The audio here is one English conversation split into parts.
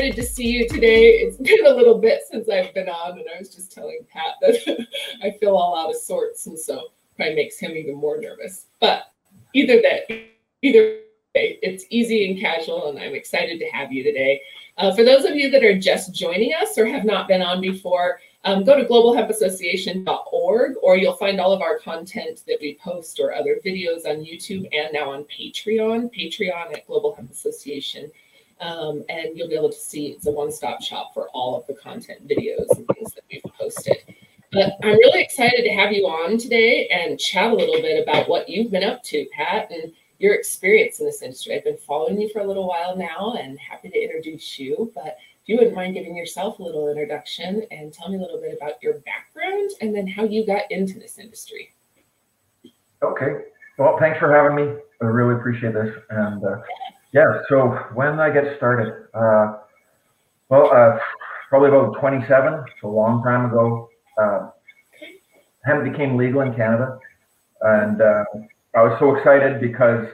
excited to see you today. It's been a little bit since I've been on, and I was just telling Pat that I feel all out of sorts, and so probably makes him even more nervous. But either that, either way, it's easy and casual, and I'm excited to have you today. Uh, for those of you that are just joining us or have not been on before, um, go to globalhempassociation.org or you'll find all of our content that we post or other videos on YouTube and now on Patreon, Patreon at Global Hemp Association. Um, and you'll be able to see it's a one-stop shop for all of the content videos and things that we've posted. But I'm really excited to have you on today and chat a little bit about what you've been up to, Pat, and your experience in this industry. I've been following you for a little while now and happy to introduce you. But if you wouldn't mind giving yourself a little introduction and tell me a little bit about your background and then how you got into this industry. Okay. Well, thanks for having me. I really appreciate this. And uh, yeah, so when I get started, uh, well, uh, probably about 27, so a long time ago, uh, hemp became legal in Canada. And uh, I was so excited because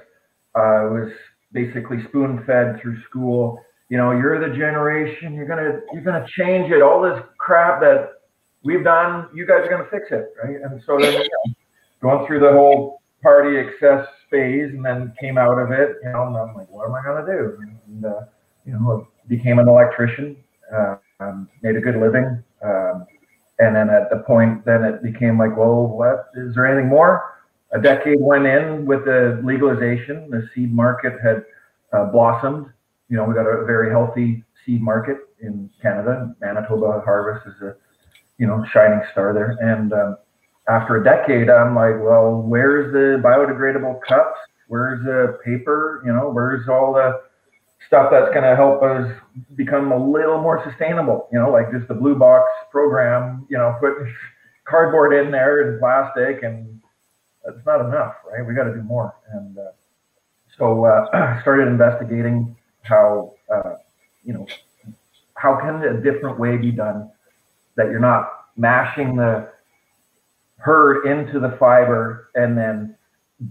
I was basically spoon fed through school. You know, you're the generation, you're gonna you're gonna change it. All this crap that we've done, you guys are gonna fix it, right? And so then you know, going through the whole party excess phase and then came out of it, you know, and I'm like, what am I gonna do? And uh, you know, became an electrician, uh, um, made a good living. Um, and then at the point, then it became like, well, what is there anything more? A decade went in with the legalization. The seed market had uh, blossomed. You know, we got a very healthy seed market in Canada. Manitoba Harvest is a, you know, shining star there. And um, after a decade, I'm like, well, where's the biodegradable cups? Where's the paper? You know, where's all the stuff that's going to help us become a little more sustainable? You know, like just the blue box program. You know, put cardboard in there and plastic, and that's not enough, right? We got to do more. And uh, so uh, started investigating how, uh, you know, how can a different way be done that you're not mashing the hurd into the fiber and then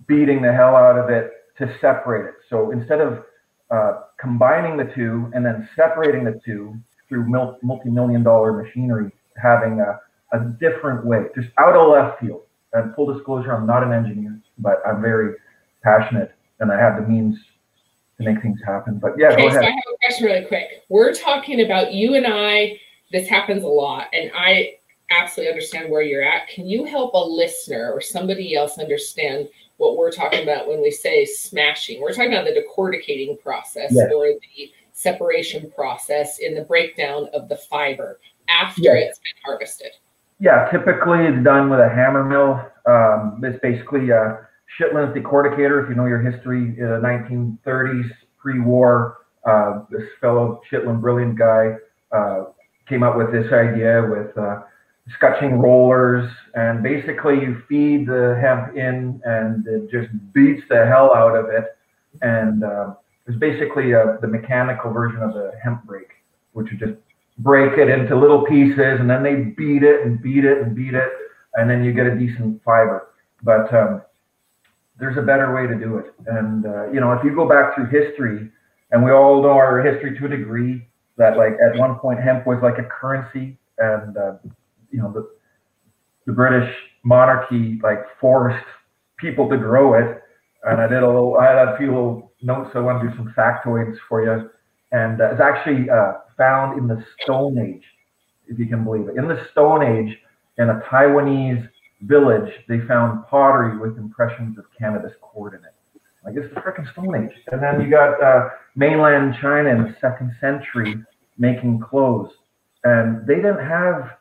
beating the hell out of it to separate it. So instead of uh, combining the two and then separating the two through multi-million dollar machinery, having a, a different way, just out of left field. And full disclosure, I'm not an engineer, but I'm very passionate and I have the means to make things happen. But yeah, okay, go ahead. So I have a question really quick. We're talking about you and I. This happens a lot, and I absolutely understand where you're at. Can you help a listener or somebody else understand what we're talking about when we say smashing? We're talking about the decorticating process yes. or the separation process in the breakdown of the fiber after yes. it's been harvested. Yeah, typically it's done with a hammer mill. Um, it's basically a Schlichten's decorticator. If you know your history, in the 1930s, pre-war, uh, this fellow Schlichten, brilliant guy, uh, came up with this idea with uh, scutching rollers, and basically you feed the hemp in, and it just beats the hell out of it. And uh, it's basically a, the mechanical version of the hemp break, which would just break it into little pieces, and then they beat it and beat it and beat it, and then you get a decent fiber. But um, there's a better way to do it. And uh, you know, if you go back through history, and we all know our history to a degree, that like at one point hemp was like a currency, and uh, you know the the British monarchy like forced people to grow it. And I did a little, I had a few little notes. So I want to do some factoids for you. And uh, it's actually uh, found in the Stone Age, if you can believe it. In the Stone Age, in a Taiwanese village, they found pottery with impressions of cannabis cord in it. Like it's the freaking Stone Age. And then you got uh, mainland China in the second century making clothes, and they didn't have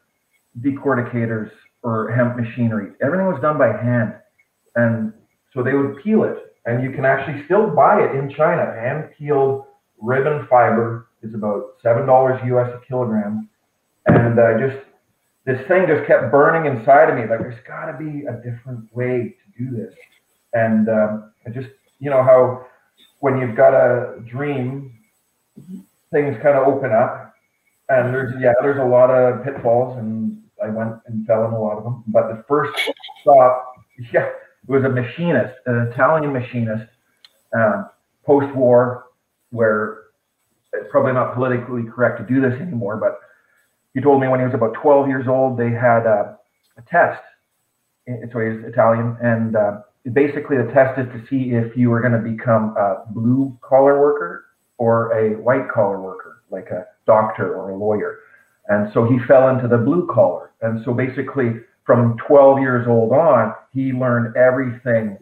decorticators or hemp machinery. Everything was done by hand, and so they would peel it, and you can actually still buy it in China. Hand peeled ribbon fiber is about seven dollars US a kilogram, and uh, just this thing just kept burning inside of me. Like there's got to be a different way to do this, and um, I just you know how when you've got a dream, things kind of open up, and there's yeah there's a lot of pitfalls, and I went and fell in a lot of them. But the first stop, yeah, was a machinist, an Italian machinist, uh, post-war, where it's probably not politically correct to do this anymore, but he told me when he was about 12 years old, they had a, a test. So he's Italian, and uh, basically the test is to see if you were going to become a blue collar worker or a white collar worker, like a doctor or a lawyer. And so he fell into the blue collar. And so basically, from 12 years old on, he learned everything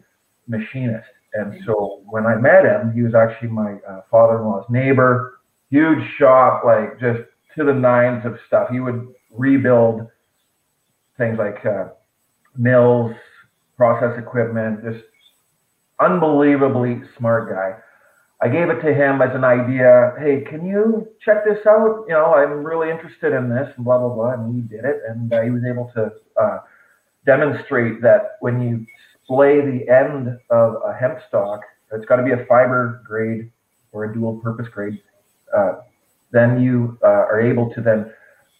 machinist. And so when I met him, he was actually my uh, father in law's neighbor, huge shop, like just to the nines of stuff. He would rebuild things like uh, mills, process equipment, just unbelievably smart guy. I gave it to him as an idea. Hey, can you check this out? You know, I'm really interested in this, and blah blah blah. And he did it, and uh, he was able to uh, demonstrate that when you splay the end of a hemp stalk, it's got to be a fiber grade or a dual purpose grade. Uh, then you uh, are able to then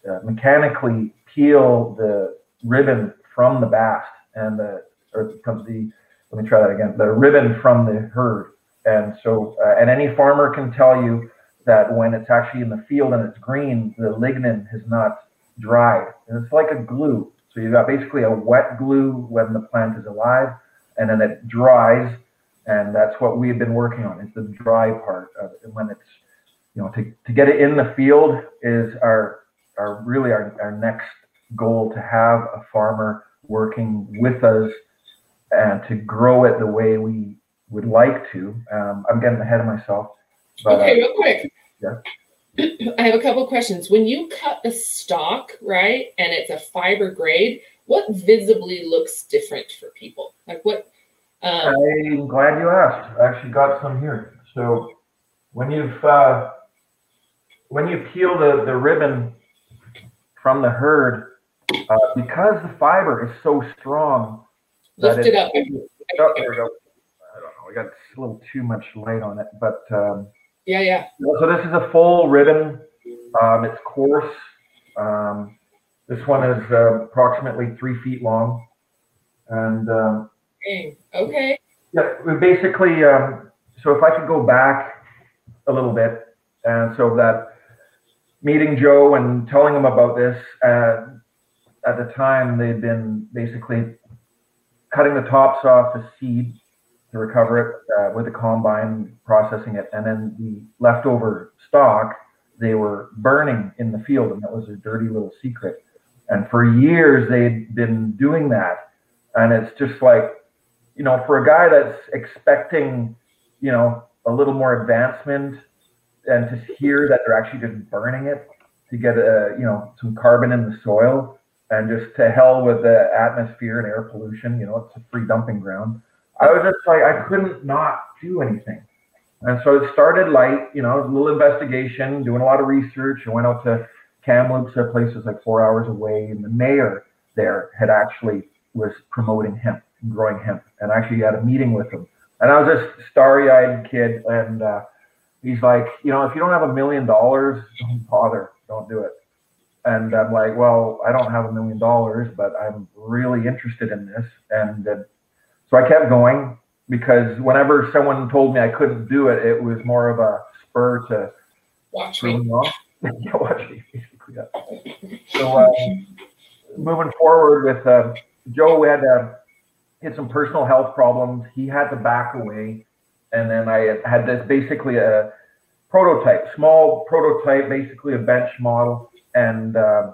uh, mechanically peel the ribbon from the bast and the or from the let me try that again the ribbon from the hurd and so, uh, and any farmer can tell you that when it's actually in the field and it's green, the lignin has not dried. And it's like a glue. So you've got basically a wet glue when the plant is alive, and then it dries. And that's what we've been working on is the dry part of it. And when it's, you know, to, to get it in the field is our, our really our, our next goal to have a farmer working with us and to grow it the way we would like to. Um, I'm getting ahead of myself. But, okay, uh, real quick. Yeah. I have a couple questions. When you cut the stock, right, and it's a fiber grade, what visibly looks different for people? Like what? Um, I'm glad you asked. I actually got some here. So when you've uh, when you peel the, the ribbon from the hurd, uh, because the fiber is so strong. Lift it, it up. Oh, there go got a little too much light on it, but um, yeah, yeah. So this is a full ribbon. Um, it's coarse. Um, this one is uh, approximately three feet long, and um, okay. Yeah, we basically. Um, so if I could go back a little bit, and so that meeting Joe and telling him about this. Uh, at the time, they'd been basically cutting the tops off the seed to recover it uh, with the combine, processing it, and then the leftover stock they were burning in the field, and that was a dirty little secret. And for years they'd been doing that, and it's just like, you know, for a guy that's expecting, you know, a little more advancement, and to hear that they're actually just burning it to get a, you know, some carbon in the soil, and just to hell with the atmosphere and air pollution. You know, it's a free dumping ground I was just like, I couldn't not do anything. And so it started light, you know, a little investigation, doing a lot of research. I went out to Kamloops, a place that's like four hours away, and the mayor there had actually was promoting hemp and growing hemp, and actually had a meeting with him. And I was this starry-eyed kid, and uh, he's like, you know, if you don't have a million dollars, don't bother, don't do it. And I'm like, well, I don't have a million dollars, but I'm really interested in this, and uh, so I kept going because whenever someone told me I couldn't do it, it was more of a spur to watch me. yeah, watch me. Yeah. So uh, moving forward with uh, Joe, we had uh, had some personal health problems. He had to back away, and then I had this basically a prototype, small prototype, basically a bench model, and uh,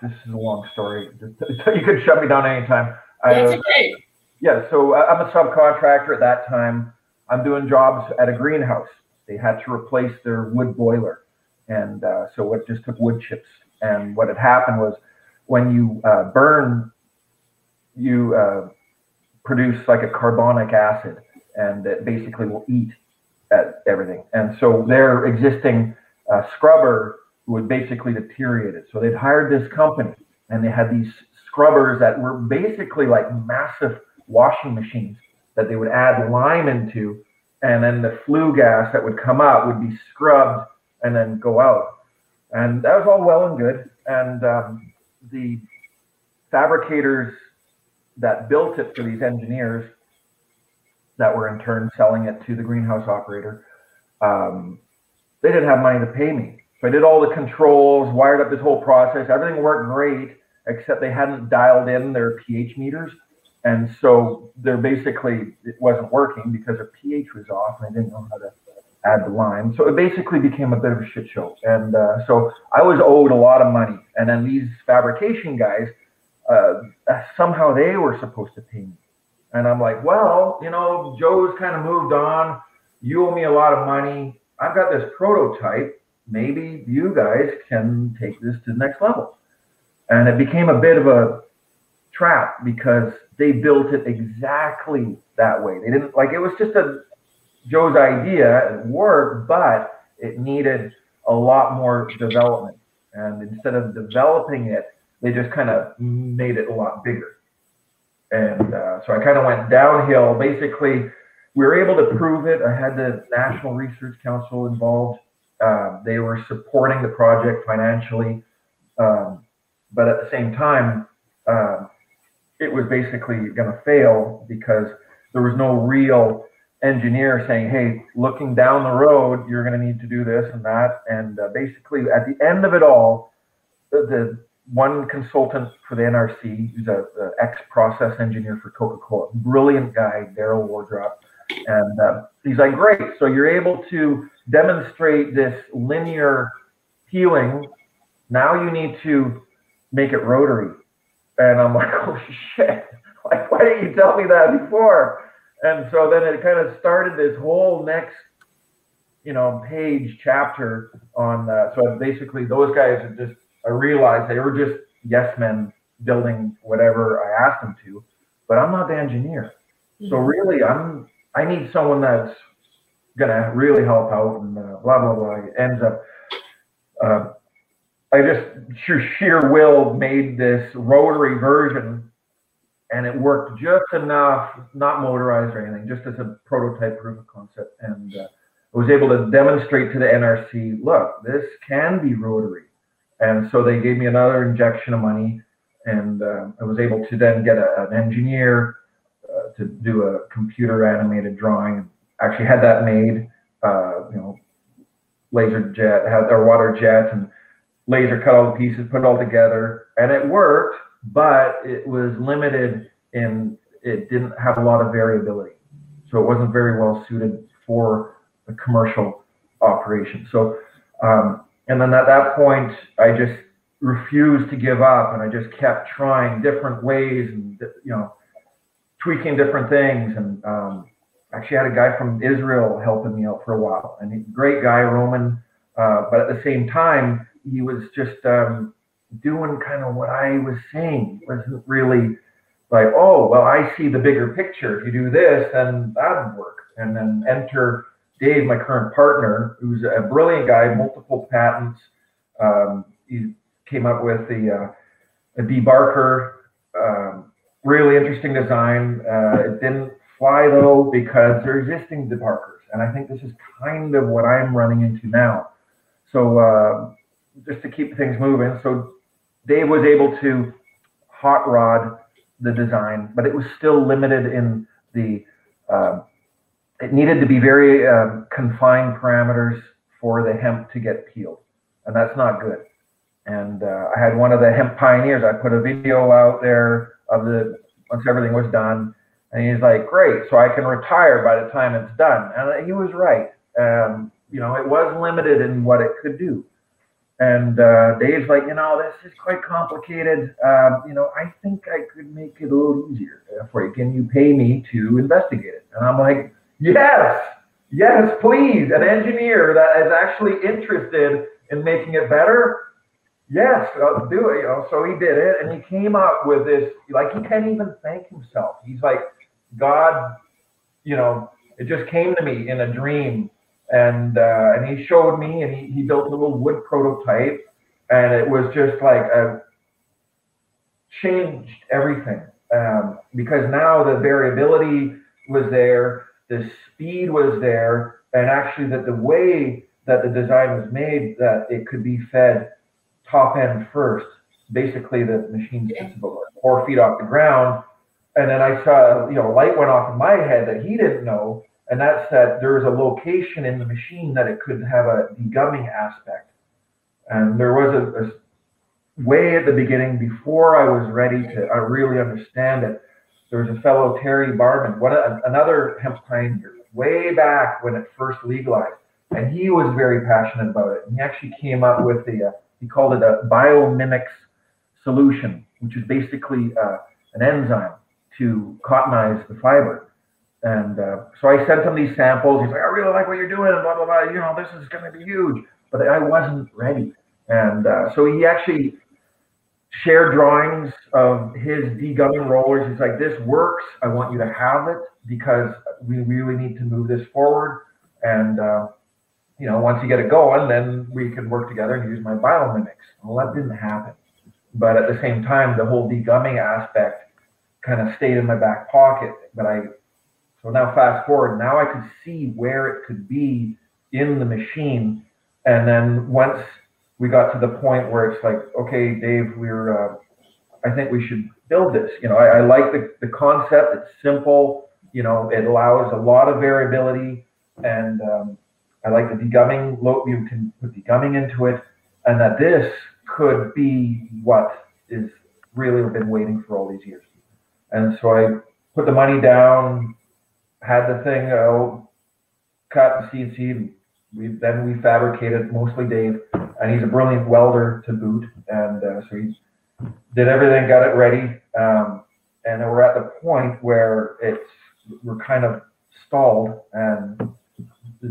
this is a long story. You could shut me down anytime. That's uh, okay. Yeah, so I'm a subcontractor at that time. I'm doing jobs at a greenhouse. They had to replace their wood boiler, and uh, so it just took wood chips. And what had happened was when you uh, burn, you uh, produce like a carbonic acid, and it basically will eat at everything. And so their existing uh, scrubber would basically deteriorate it. So they'd hired this company, and they had these scrubbers that were basically like massive washing machines that they would add lime into, and then the flue gas that would come out would be scrubbed and then go out. And that was all well and good. And um, the fabricators that built it for these engineers that were in turn selling it to the greenhouse operator, um, they didn't have money to pay me. So I did all the controls, wired up this whole process. Everything worked great, except they hadn't dialed in their pH meters. And so they're basically, it wasn't working because their pH was off and they didn't know how to add the lime. So it basically became a bit of a shit show. And uh, so I was owed a lot of money. And then these fabrication guys, uh, somehow they were supposed to pay me. And I'm like, well, you know, Joe's kind of moved on. You owe me a lot of money. I've got this prototype. Maybe you guys can take this to the next level. And it became a bit of a trap because they built it exactly that way. They didn't like it was just a Joe's idea. It worked, but it needed a lot more development. And instead of developing it, they just kind of made it a lot bigger. And uh, so I kind of went downhill. Basically, we were able to prove it. I had the National Research Council involved. Uh, they were supporting the project financially. Um, but at the same time, uh, it was basically going to fail because there was no real engineer saying, hey, looking down the road, you're going to need to do this and that. And uh, basically, at the end of it all, the, the one consultant for the NRC, who's a, a ex-process engineer for Coca-Cola, brilliant guy, Daryl Wardrop, and uh, he's like, great. So you're able to demonstrate this linear healing. Now you need to make it rotary. And I'm like, oh shit! Like, why didn't you tell me that before? And so then it kind of started this whole next, you know, page chapter on. that. so basically, those guys had just I realized they were just yes men building whatever I asked them to, but I'm not the engineer. So really, I'm I need someone that's gonna really help out and uh, blah blah blah. It ends up, uh, I just sheer sheer will made this rotary version, and it worked just enough, not motorized or anything, just as a prototype proof of concept, and uh, I was able to demonstrate to the NRC, look, this can be rotary. And so they gave me another injection of money, and uh, I was able to then get a, an engineer uh, to do a computer animated drawing. Actually, had that made, uh, you know, laser jet, had our water jet, and laser cut all the pieces, put it all together, and it worked. But it was limited and it didn't have a lot of variability, so it wasn't very well suited for a commercial operation. So um, and then at that point, I just refused to give up, and I just kept trying different ways and you know, tweaking different things. And um, actually, had a guy from Israel helping me out for a while, and he, great guy, Roman. Uh, but at the same time, he was just um, doing kind of what I was saying. It wasn't really like, oh, well, I see the bigger picture. If you do this, then that would work. And then enter Dave, my current partner, who's a brilliant guy, multiple patents. Um, he came up with the uh, a debarker, um, really interesting design. Uh, it didn't fly though because they're existing debarkers, and I think this is kind of what I'm running into now. So uh, just to keep things moving, so Dave was able to hot rod the design, but it was still limited in the uh, it needed to be very um, confined parameters for the hemp to get peeled, and that's not good. And uh, I had one of the hemp pioneers. I put a video out there of the once everything was done, and he's like, "Great, so I can retire by the time it's done." And he was right. Um, you know, it was limited in what it could do. And uh, Dave's like, you know, this is quite complicated. Um, you know, I think I could make it a little easier for you. Can you pay me to investigate it? And I'm like, Yes, yes, please. An engineer that is actually interested in making it better. Yes, I'll do it. You know, so he did it, and he came up with this. Like he can't even thank himself. He's like, God, you know, it just came to me in a dream, and uh, and he showed me, and he, he built a little wood prototype, and it was just like a changed everything um, because now the variability was there the speed was there, and actually that the way that the design was made, that it could be fed top end first. Basically, the machine sits about four feet off the ground, and then I saw, you know, light went off in my head that he didn't know, and that's that there was a location in the machine that it could have a degumming aspect. And there was a, a way at the beginning before I was ready to uh, really understand it. There was a fellow Terry Barman, one another hemp pioneer, way back when it first legalized, and he was very passionate about it. And he actually came up with the uh, he called it a biomimics solution, which is basically uh, an enzyme to cottonize the fiber. And uh, so I sent him these samples. He's like, I really like what you're doing, and blah, blah, blah. You know, this is going to be huge. But I wasn't ready. And uh, so he actually shared drawings of his degumming rollers. He's like, this works. I want you to have it because we really need to move this forward. And, uh, you know, once you get it going, then we can work together and use my biomimics. Well, that didn't happen. But at the same time, the whole degumming aspect kind of stayed in my back pocket. But I so now fast forward, now I could see where it could be in the machine. And then once we got to the point where it's like, okay, Dave, we're, uh, I think we should build this. You know, I, I like the, the concept. It's simple. You know, it allows a lot of variability. And um, I like the degumming. You can put degumming into it. And that this could be what is really been waiting for all these years. And so I put the money down, had the thing uh, cut and CNC. We then we fabricated mostly Dave, and he's a brilliant welder to boot, and uh, so he did everything, got it ready, um, and then we're at the point where it's we're kind of stalled, and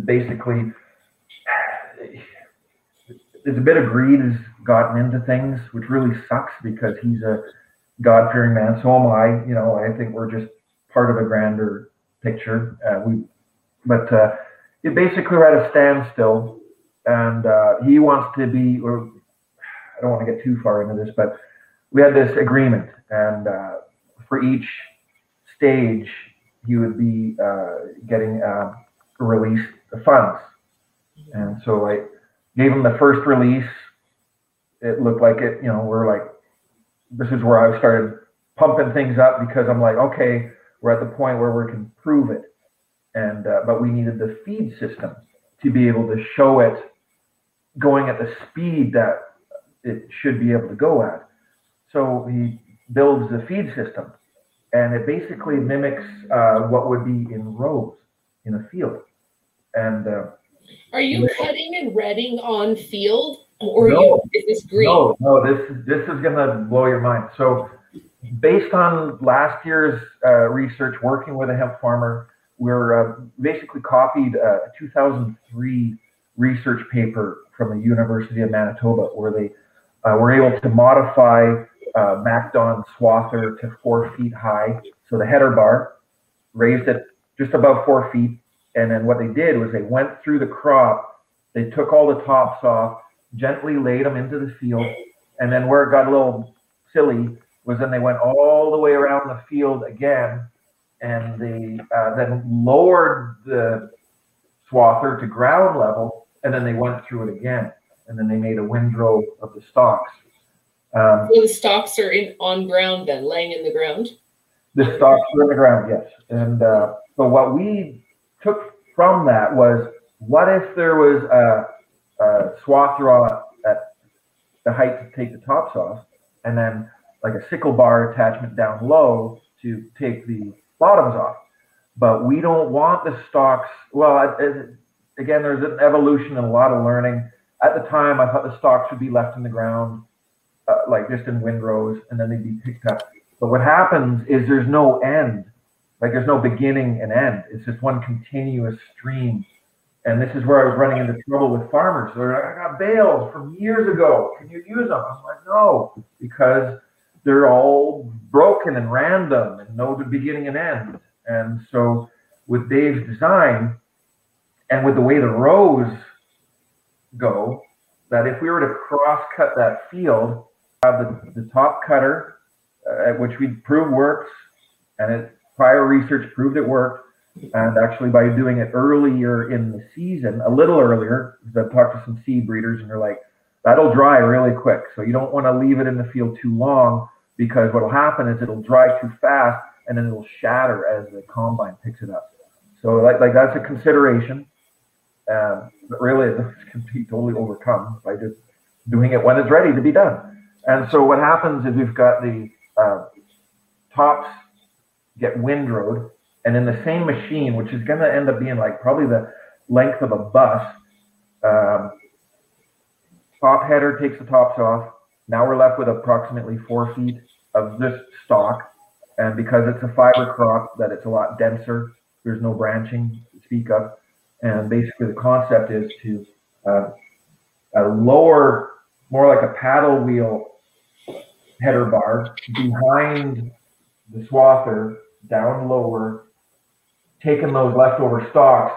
basically there's a bit of greed has gotten into things, which really sucks because he's a God fearing man. So am I. You know, I think we're just part of a grander picture. Uh, we, but uh, it basically we're at a standstill, and uh, he wants to be. Or I don't want to get too far into this, but we had this agreement, and uh, for each stage, he would be uh, getting uh, released the funds, and so I gave him the first release. It looked like it, you know, we're like, this is where I started pumping things up because I'm like, okay, we're at the point where we can prove it. And uh, but we needed the feed system to be able to show it going at the speed that it should be able to go at. So he builds the feed system, and it basically mimics uh, what would be in rows in a field. And uh, are you cutting and retting on field, or no, you, is this green? No, no. This this is gonna blow your mind. So based on last year's uh, research, working with a hemp farmer, we're uh, basically copied a 2003 research paper from the University of Manitoba, where they uh, were able to modify uh, MacDon swather to four feet high. So the header bar raised it just above four feet, and then what they did was they went through the crop, they took all the tops off, gently laid them into the field, and then where it got a little silly, was then they went all the way around the field again, and they uh, then lowered the swather to ground level, and then they went through it again, and then they made a windrow of the stalks. Um, so the stalks are in on ground then, laying in the ground. The stalks are in the ground, yes. And uh, so what we took from that was, what if there was a, a swather at the height to take the tops off, and then like a sickle bar attachment down low to take the bottoms off. But we don't want the stalks. Well, it, again, there's an evolution and a lot of learning. At the time, I thought the stalks would be left in the ground, uh, like just in windrows, and then they'd be picked up. But what happens is there's no end. Like there's no beginning and end. It's just one continuous stream. And this is where I was running into trouble with farmers. They're like, I got bales from years ago. Can you use them? I'm like, no, because they're all broken and random and no beginning and end. And so with Dave's design and with the way the rows go, that if we were to cross cut that field, have the, the top cutter, uh, which we prove works, and it, prior research proved it worked. And actually, by doing it earlier in the season, a little earlier, because I've talked to some seed breeders and they're like, that'll dry really quick. So you don't want to leave it in the field too long because what will happen is it'll dry too fast and then it'll shatter as the combine picks it up. So like like that's a consideration, um, but really it can be totally overcome by just doing it when it's ready to be done. And so what happens is we've got the uh, tops get windrowed, and in the same machine, which is going to end up being like probably the length of a bus, um, top header takes the tops off. Now we're left with approximately four feet of this stock. And because it's a fiber crop, that it's a lot denser. There's no branching to speak of. And basically, the concept is to uh, a lower, more like a paddle wheel header bar behind the swather, down lower, taking those leftover stalks,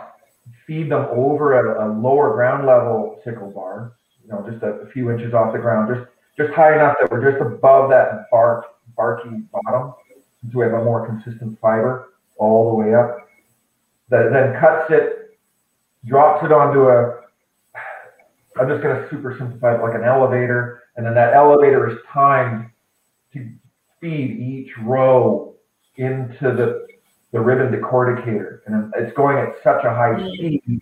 feed them over at a, lower ground level sickle bar, you know, just a, a, few inches off the ground, just just high enough that we're just above that bark barky bottom, so we have a more consistent fiber all the way up. That then cuts it, drops it onto a. I'm just going to super simplify it like an elevator, and then that elevator is timed to feed each row into the the ribbon decorticator, and it's going at such a high speed,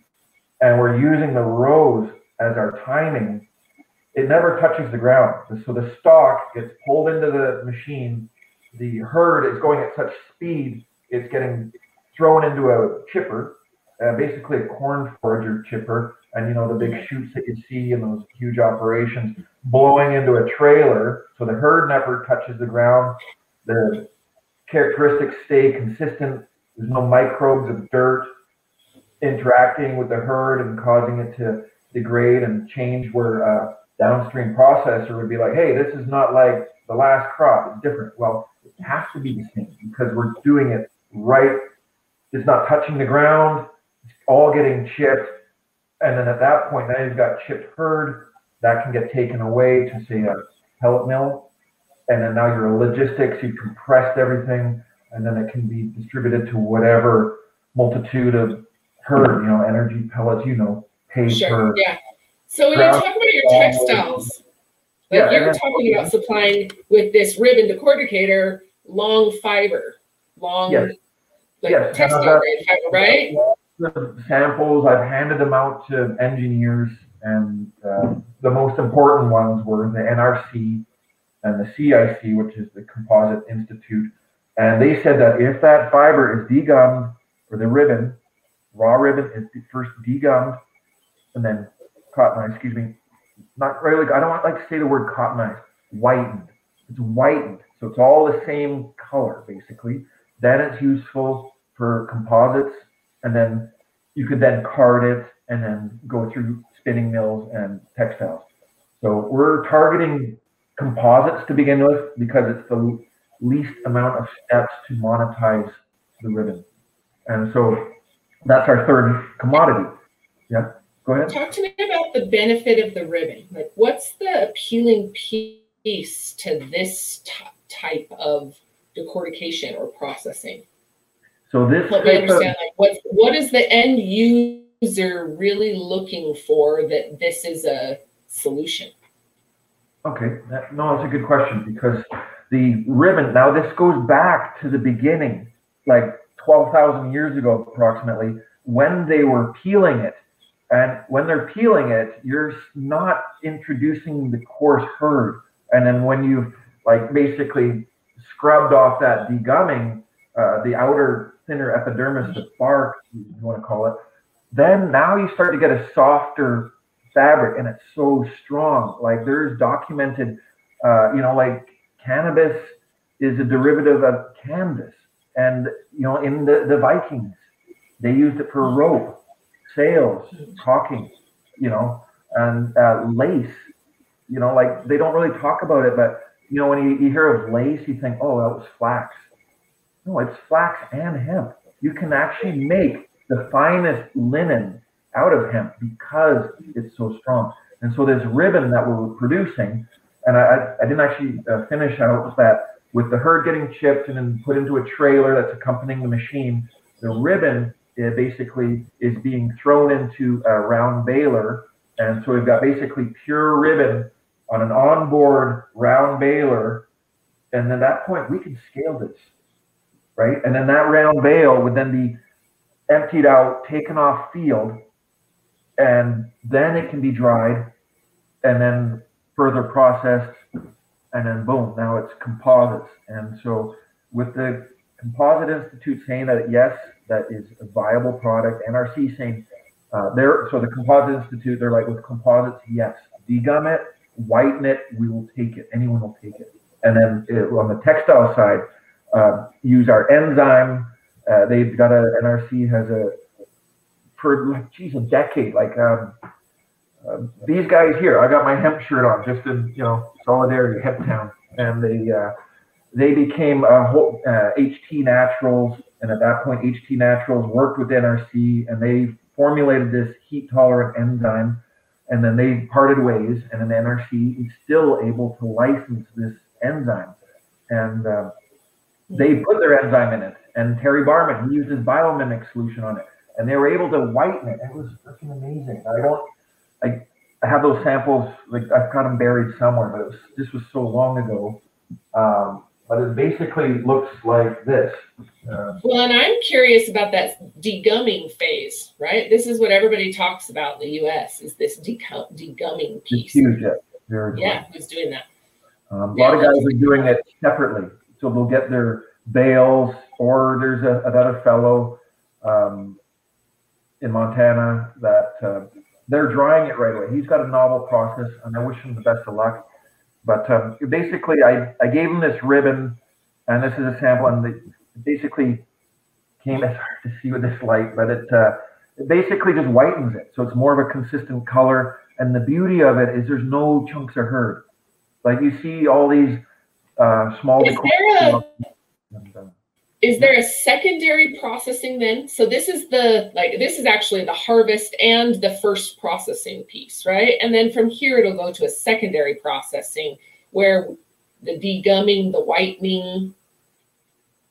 and we're using the rows as our timing. It never touches the ground, so the stalk gets pulled into the machine. The hurd is going at such speed, it's getting thrown into a chipper, uh, basically a corn forager chipper, and you know the big chutes that you see in those huge operations blowing into a trailer. So the hurd never touches the ground. The characteristics stay consistent. There's no microbes of dirt interacting with the hurd and causing it to degrade and change where a downstream processor would be like, hey, this is not like the last crop, it's different. Well, it has to be the same because we're doing it right. It's not touching the ground, it's all getting chipped. And then at that point, now you've got chipped hurd that can get taken away to say a pellet mill and then now your logistics, you've compressed everything, and then it can be distributed to whatever multitude of hurd, you know, energy pellets, you know, paper. Sure, yeah. So when you talk about your textiles, like yeah, you're talking about supplying with this ribbon decorticator long fiber, long yes. like yes. textile fiber, right? Samples, I've handed them out to engineers, and uh, the most important ones were the NRC and the CIC, which is the Composite Institute. And they said that if that fiber is degummed, or the ribbon, raw ribbon is first degummed, and then cottonized, excuse me, not really, I don't want like to say the word cottonized, whitened. It's whitened. So it's all the same color, basically. Then it's useful for composites, and then you could then card it and then go through spinning mills and textiles. So we're targeting composites to begin with because it's the least amount of steps to monetize the ribbon. And so that's our third commodity. Yeah, go ahead. Talk to me about the benefit of the ribbon. Like, what's the appealing piece to this t- type of decortication or processing? So this Let me understand. Of, like, what what is the end user really looking for that this is a solution? Okay, that, no, that's a good question because the ribbon, now this goes back to the beginning, like 12,000 years ago, approximately, when they were peeling it. And when they're peeling it, you're not introducing the coarse hurd. And then when you've like basically scrubbed off that degumming, uh, the outer thinner epidermis, the bark, you want to call it, then now you start to get a softer fabric and it's so strong. Like there's documented, uh, you know, like cannabis is a derivative of canvas. And, you know, in the, the Vikings, they used it for rope, sails, caulking, you know, and uh, lace. You know, like they don't really talk about it, but, you know, when you, you hear of lace, you think, oh, that was flax. No, it's flax and hemp. You can actually make the finest linen out of hemp because it's so strong. And so this ribbon that we're producing, and I, I didn't actually uh, finish out that with the hurd getting chipped and then put into a trailer that's accompanying the machine, the ribbon uh, basically is being thrown into a round baler. And so we've got basically pure ribbon on an onboard round baler. And then at that point, we can scale this, right? And then that round bale would then be emptied out, taken off field, and then it can be dried and then further processed and then boom, now it's composites. And so with the Composite Institute saying that yes, that is a viable product, NRC saying uh, they're so the Composite Institute, they're like with composites, yes, degum it, whiten it, we will take it. Anyone will take it. And then it, on the textile side, uh, use our enzyme. Uh, they've got a NRC has a for like geez a decade. Like um, uh, these guys here, I got my hemp shirt on just in you know solidarity, hemp town, and they uh, they became a whole HT Naturals, and at that point, HT Naturals worked with NRC, and they formulated this heat tolerant enzyme and then they parted ways, and then NRC is still able to license this enzyme. And uh, they put their enzyme in it, and Terry Barman, he used his biomimic solution on it, and they were able to whiten it. It was freaking amazing. I don't, I, I have those samples, like I've got them buried somewhere, but it was, this was so long ago. Um, but it basically looks like this. Uh, well, and I'm curious about that degumming phase, right? This is what everybody talks about in the U.S. is this degumming piece. huge, yeah. Very yeah, who's doing that? Um, a yeah, lot of guys are doing it separately, so they'll get their bales, or there's a, another fellow um, in Montana that uh, they're drying it right away. He's got a novel process, and I wish him the best of luck but um, basically, I, I gave him this ribbon, and this is a sample, and it basically came. It's hard to see with this light, but it, uh, it basically just whitens it, so it's more of a consistent color. And the beauty of it is there's no chunks of hurd. Like you see all these uh, small. Is there a, is there a secondary processing then? So this is the like this is actually the harvest and the first processing piece, right? And then from here it'll go to a secondary processing where the degumming, the whitening.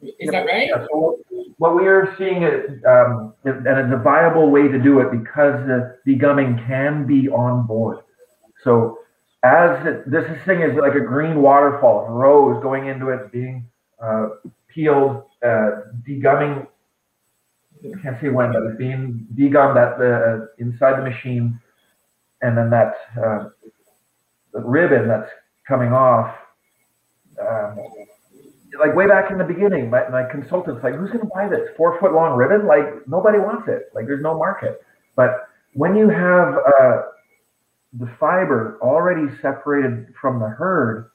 Is yep. that right? Yeah, so what we are seeing it, um, and it's a viable way to do it because the degumming can be on board. So as it, this thing is like a green waterfall, rows going into it, being uh, peeled, uh, degumming. I can't say when, but it's being degummed at the uh, inside the machine, and then that uh, ribbon that's coming off. Um, like way back in the beginning, my, my consultants like, who's going to buy this four foot long ribbon? Like nobody wants it. Like there's no market. But when you have uh, the fiber already separated from the hurd,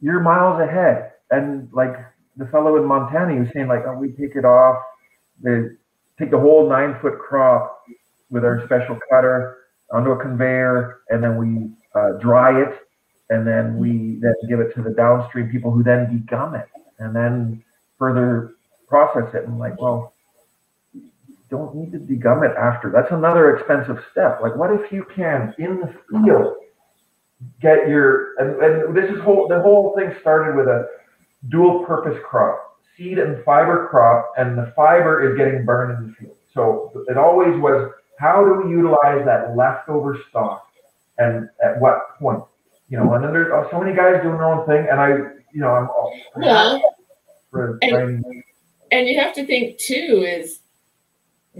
you're miles ahead. And like the fellow in Montana, he was saying like, oh, we take it off, they take the whole nine foot crop with our special cutter onto a conveyor, and then we uh, dry it, and then we then give it to the downstream people who then degum it, and then further process it. And like, well, don't need to degum it after. That's another expensive step. Like, what if you can in the field get your and, and this is whole the whole thing started with a dual purpose crop, seed and fiber crop, and the fiber is getting burned in the field. So it always was how do we utilize that leftover stock and at what point? You know, and then there's uh, so many guys doing their own thing, and I, you know, I'm all yeah. And, and you have to think too is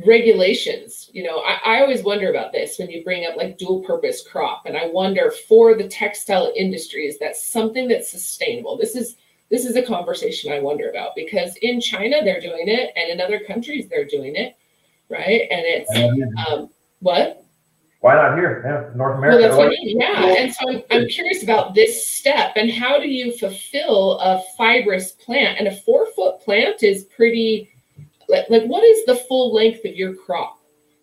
regulations. You know, I, I always wonder about this when you bring up like dual purpose crop, and I wonder for the textile industry, is that something that's sustainable? This is this is a conversation I wonder about because in China they're doing it, and in other countries they're doing it, right? And it's um, what? Why not here? Yeah, North America. Well, I mean. Yeah, and so I'm, I'm curious about this step and how do you fulfill a fibrous plant? And a four foot plant is pretty. Like, like what is the full length of your crop?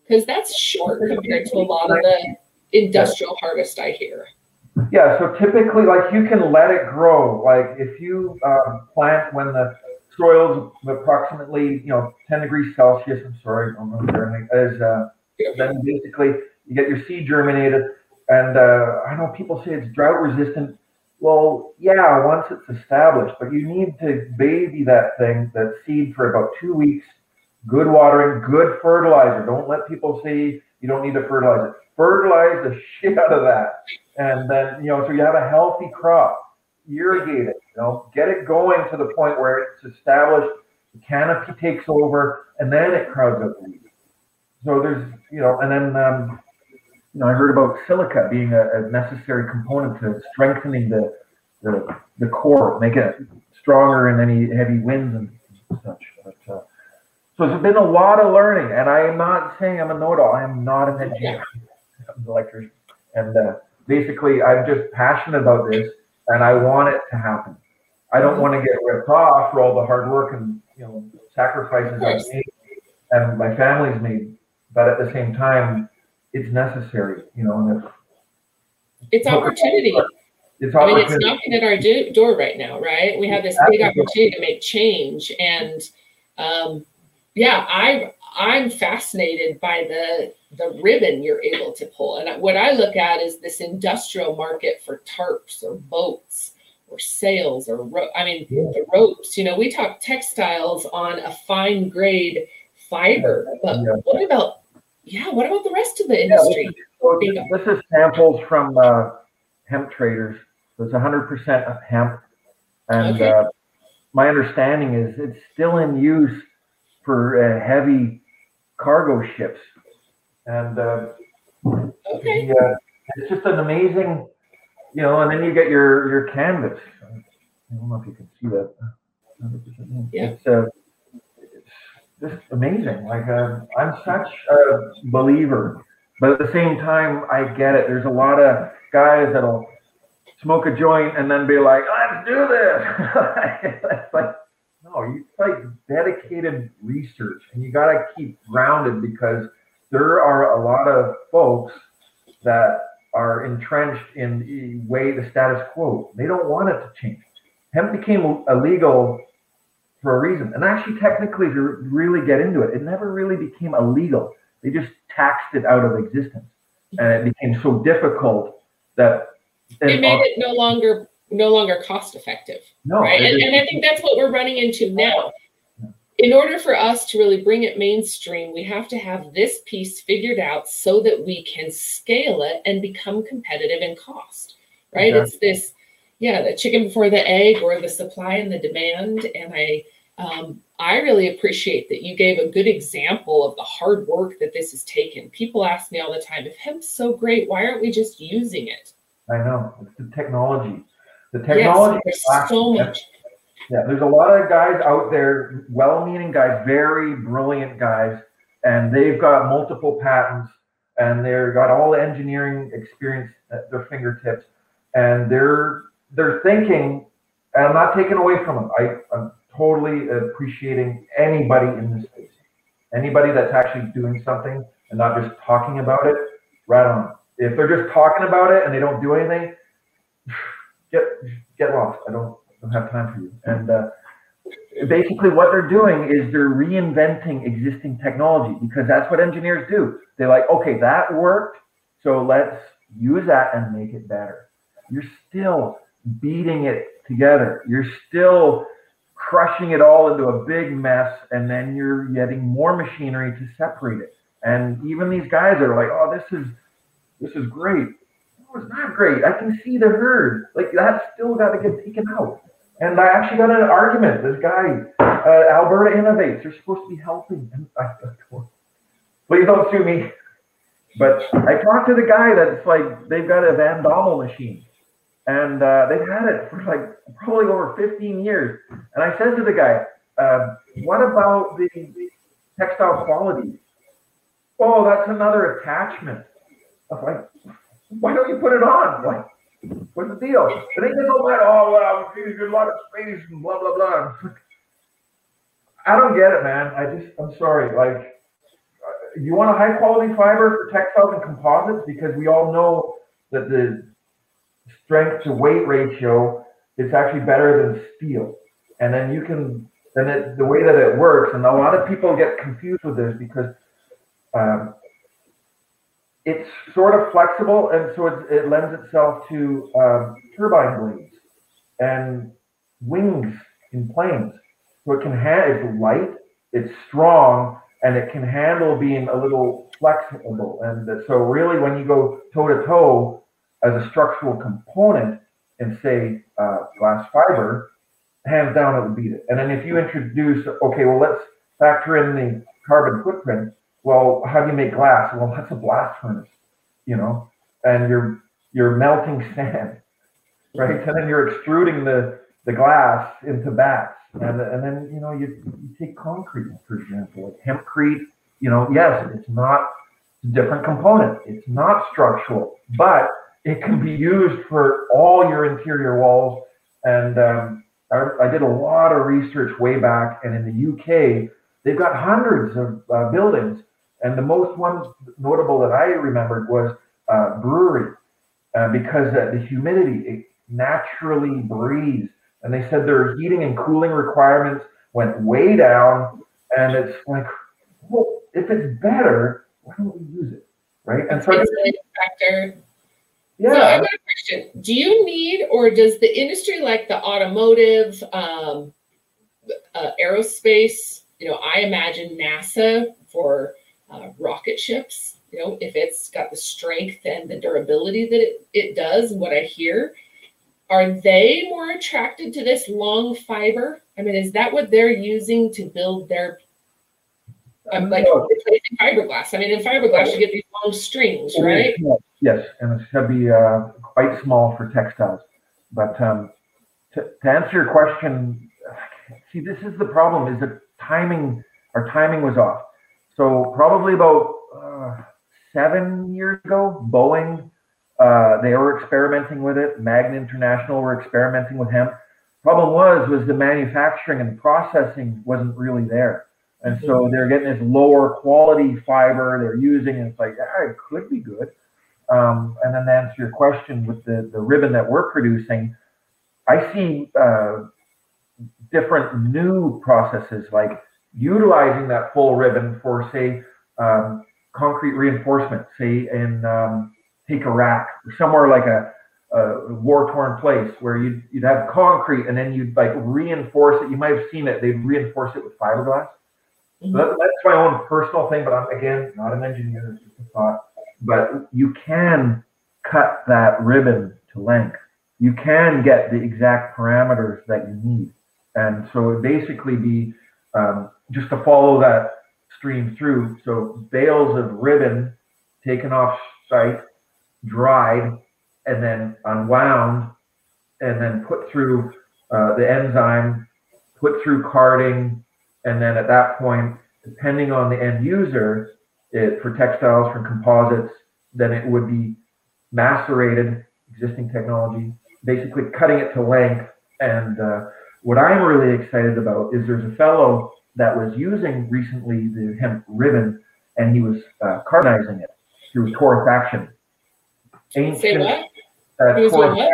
Because that's short compared to a lot of the industrial harvest I hear. Yeah, so typically, like you can let it grow. Like if you um, plant when the soil's approximately, you know, 10 degrees Celsius. I'm sorry, I don't know Fahrenheit. Is uh, then basically you get your seed germinated, and uh, I know people say it's drought resistant. Well, yeah, once it's established, but you need to baby that thing, that seed, for about two weeks. Good watering, good fertilizer. Don't let people say you don't need to fertilize it. Fertilize the shit out of that and then you know so you have a healthy crop irrigate it you know get it going to the point where it's established the canopy takes over and then it crowds up the weeds so there's, you know, and then, um, you know, I heard about silica being a, a necessary component to strengthening the, the, the core, make it stronger in any heavy winds and such. But, uh, so it's been a lot of learning, and I am not saying I'm a know-it-all. I am not an I'm an and uh, basically, I'm just passionate about this, and I want it to happen. I don't want to get ripped off for all the hard work and you know sacrifices I've made and my family's made, but at the same time, it's necessary. You know, and if it's opportunity. It's I mean, it's knocking at our do- door right now, right? We have this big opportunity to make change, and um, yeah, I I'm fascinated by the the ribbon you're able to pull, and what I look at is this industrial market for tarps or boats or sails or ro- I mean yeah. the ropes. You know, we talk textiles on a fine grade fiber, but yeah. what about yeah? What about the rest of the industry? Yeah, this, is, this is samples from uh, hemp traders. So it's 100% hemp, and okay. uh, my understanding is it's still in use for uh, heavy cargo ships. And uh, okay. The, uh, it's just an amazing, you know, and then you get your your canvas. I don't know if you can see that. Yeah. It's, uh, it's just amazing. Like uh, I'm such a believer, but at the same time, I get it. There's a lot of guys that'll smoke a joint and then be like, "Let's do this." it's like no, you like dedicated research and you got to keep grounded because there are a lot of folks that are entrenched in the way the status quo. They don't want it to change. Hemp became illegal for a reason. And actually, technically, if you really get into it, it never really became illegal. They just taxed it out of existence. And it became so difficult that it made it no longer no longer cost effective. No, right. And, and I think that's what we're running into now. In order for us to really bring it mainstream, we have to have this piece figured out so that we can scale it and become competitive in cost. Right. It's this, yeah, the chicken before the egg or the supply and the demand. And I um, I really appreciate that you gave a good example of the hard work that this has taken. People ask me all the time, if hemp's so great, why aren't we just using it? I know. It's the technology. The technology yes, so much. Yeah, there's a lot of guys out there, well-meaning guys, very brilliant guys, and they've got multiple patents and they've got all the engineering experience at their fingertips, and they're they're thinking, and I'm not taking away from them. I, I'm totally appreciating anybody in this space, anybody that's actually doing something and not just talking about it. Right on. If they're just talking about it and they don't do anything, get get lost. I don't don't have time for you. And uh, basically, what they're doing is they're reinventing existing technology because that's what engineers do. They're like, okay, that worked, so let's use that and make it better. You're still beating it together. You're still crushing it all into a big mess, and then you're getting more machinery to separate it. And even these guys are like, oh, this is this is great was not great. I can see the hurd. Like that's still got to get taken out. And I actually got an argument. This guy, uh, Alberta Innovates, they're supposed to be helping. And I, please don't sue me. But I talked to the guy that's like, they've got a Van Dommele machine. And uh, they've had it for like probably over 15 years. And I said to the guy, uh, what about the textile quality? Oh, that's another attachment. I like, why don't you put it on? Like, what's the deal? And they just all that, oh, well, there's a lot of space and blah, blah, blah. I don't get it, man. I just, I'm sorry. Like, you want a high quality fiber for textiles and composites because we all know that the strength to weight ratio is actually better than steel. And then you can, and it, the way that it works, and a lot of people get confused with this because um, it's sort of flexible, and so it, it lends itself to um, turbine blades and wings in planes. So it can have it's light, it's strong, and it can handle being a little flexible. And so, really, when you go toe to toe as a structural component and say uh, glass fiber, hands down, it would beat it. And then if you introduce, okay, well, let's factor in the carbon footprint well, how do you make glass? Well, that's a blast furnace, you know, and you're you're melting sand, right? And then you're extruding the the glass into bats, and and then you know you, you take concrete for example, like hempcrete. You know, yes, it's not a different component. It's not structural, but it can be used for all your interior walls. And um, I, I, did a lot of research way back, and in the UK, they've got hundreds of uh, buildings. And the most one notable that I remembered was uh, brewery, uh, because the humidity it naturally breathes. And they said their heating and cooling requirements went way down. And it's like, well, if it's better, why don't we use it? Right. And so factor yeah. So I've got a question. Do you need, or does the industry like the automotive, um, uh, aerospace, you know, I imagine NASA for uh, rocket ships, you know, if it's got the strength and the durability that it, it does, what I hear, are they more attracted to this long fiber? I mean, is that what they're using to build their um, like replacing fiberglass? I mean, in fiberglass, you get these long strings, right? Yes, and it's going to be uh, quite small for textiles. But um, to, to answer your question, see, this is the problem: is that timing. Our timing was off. So probably about uh, seven years ago, Boeing uh, they were experimenting with it. Magna International were experimenting with hemp. Problem was was the manufacturing and processing wasn't really there. And so mm-hmm. they're getting this lower quality fiber they're using, and it's like, yeah, it could be good. Um, and then to answer your question with the, the ribbon that we're producing, I see uh, different new processes like utilizing that full ribbon for, say, um, concrete reinforcement, say, in um, take Iraq or somewhere like a, a war-torn place where you'd, you'd have concrete and then you'd like reinforce it. You might have seen it. They'd reinforce it with fiberglass. Mm-hmm. So that, that's my own personal thing, but I'm again not an engineer. It's just a thought but you can cut that ribbon to length. You can get the exact parameters that you need. And so it basically be um, just to follow that stream through. So bales of ribbon taken off site, dried, and then unwound, and then put through uh, the enzyme, put through carding, and then at that point, depending on the end user, it, for textiles, for composites, then it would be macerated, existing technology, basically cutting it to length. And uh, what I'm really excited about is there's a fellow that was using recently the hemp ribbon and he was uh, carbonizing it through torrefaction. Ancient, Say what? Uh, torrefaction,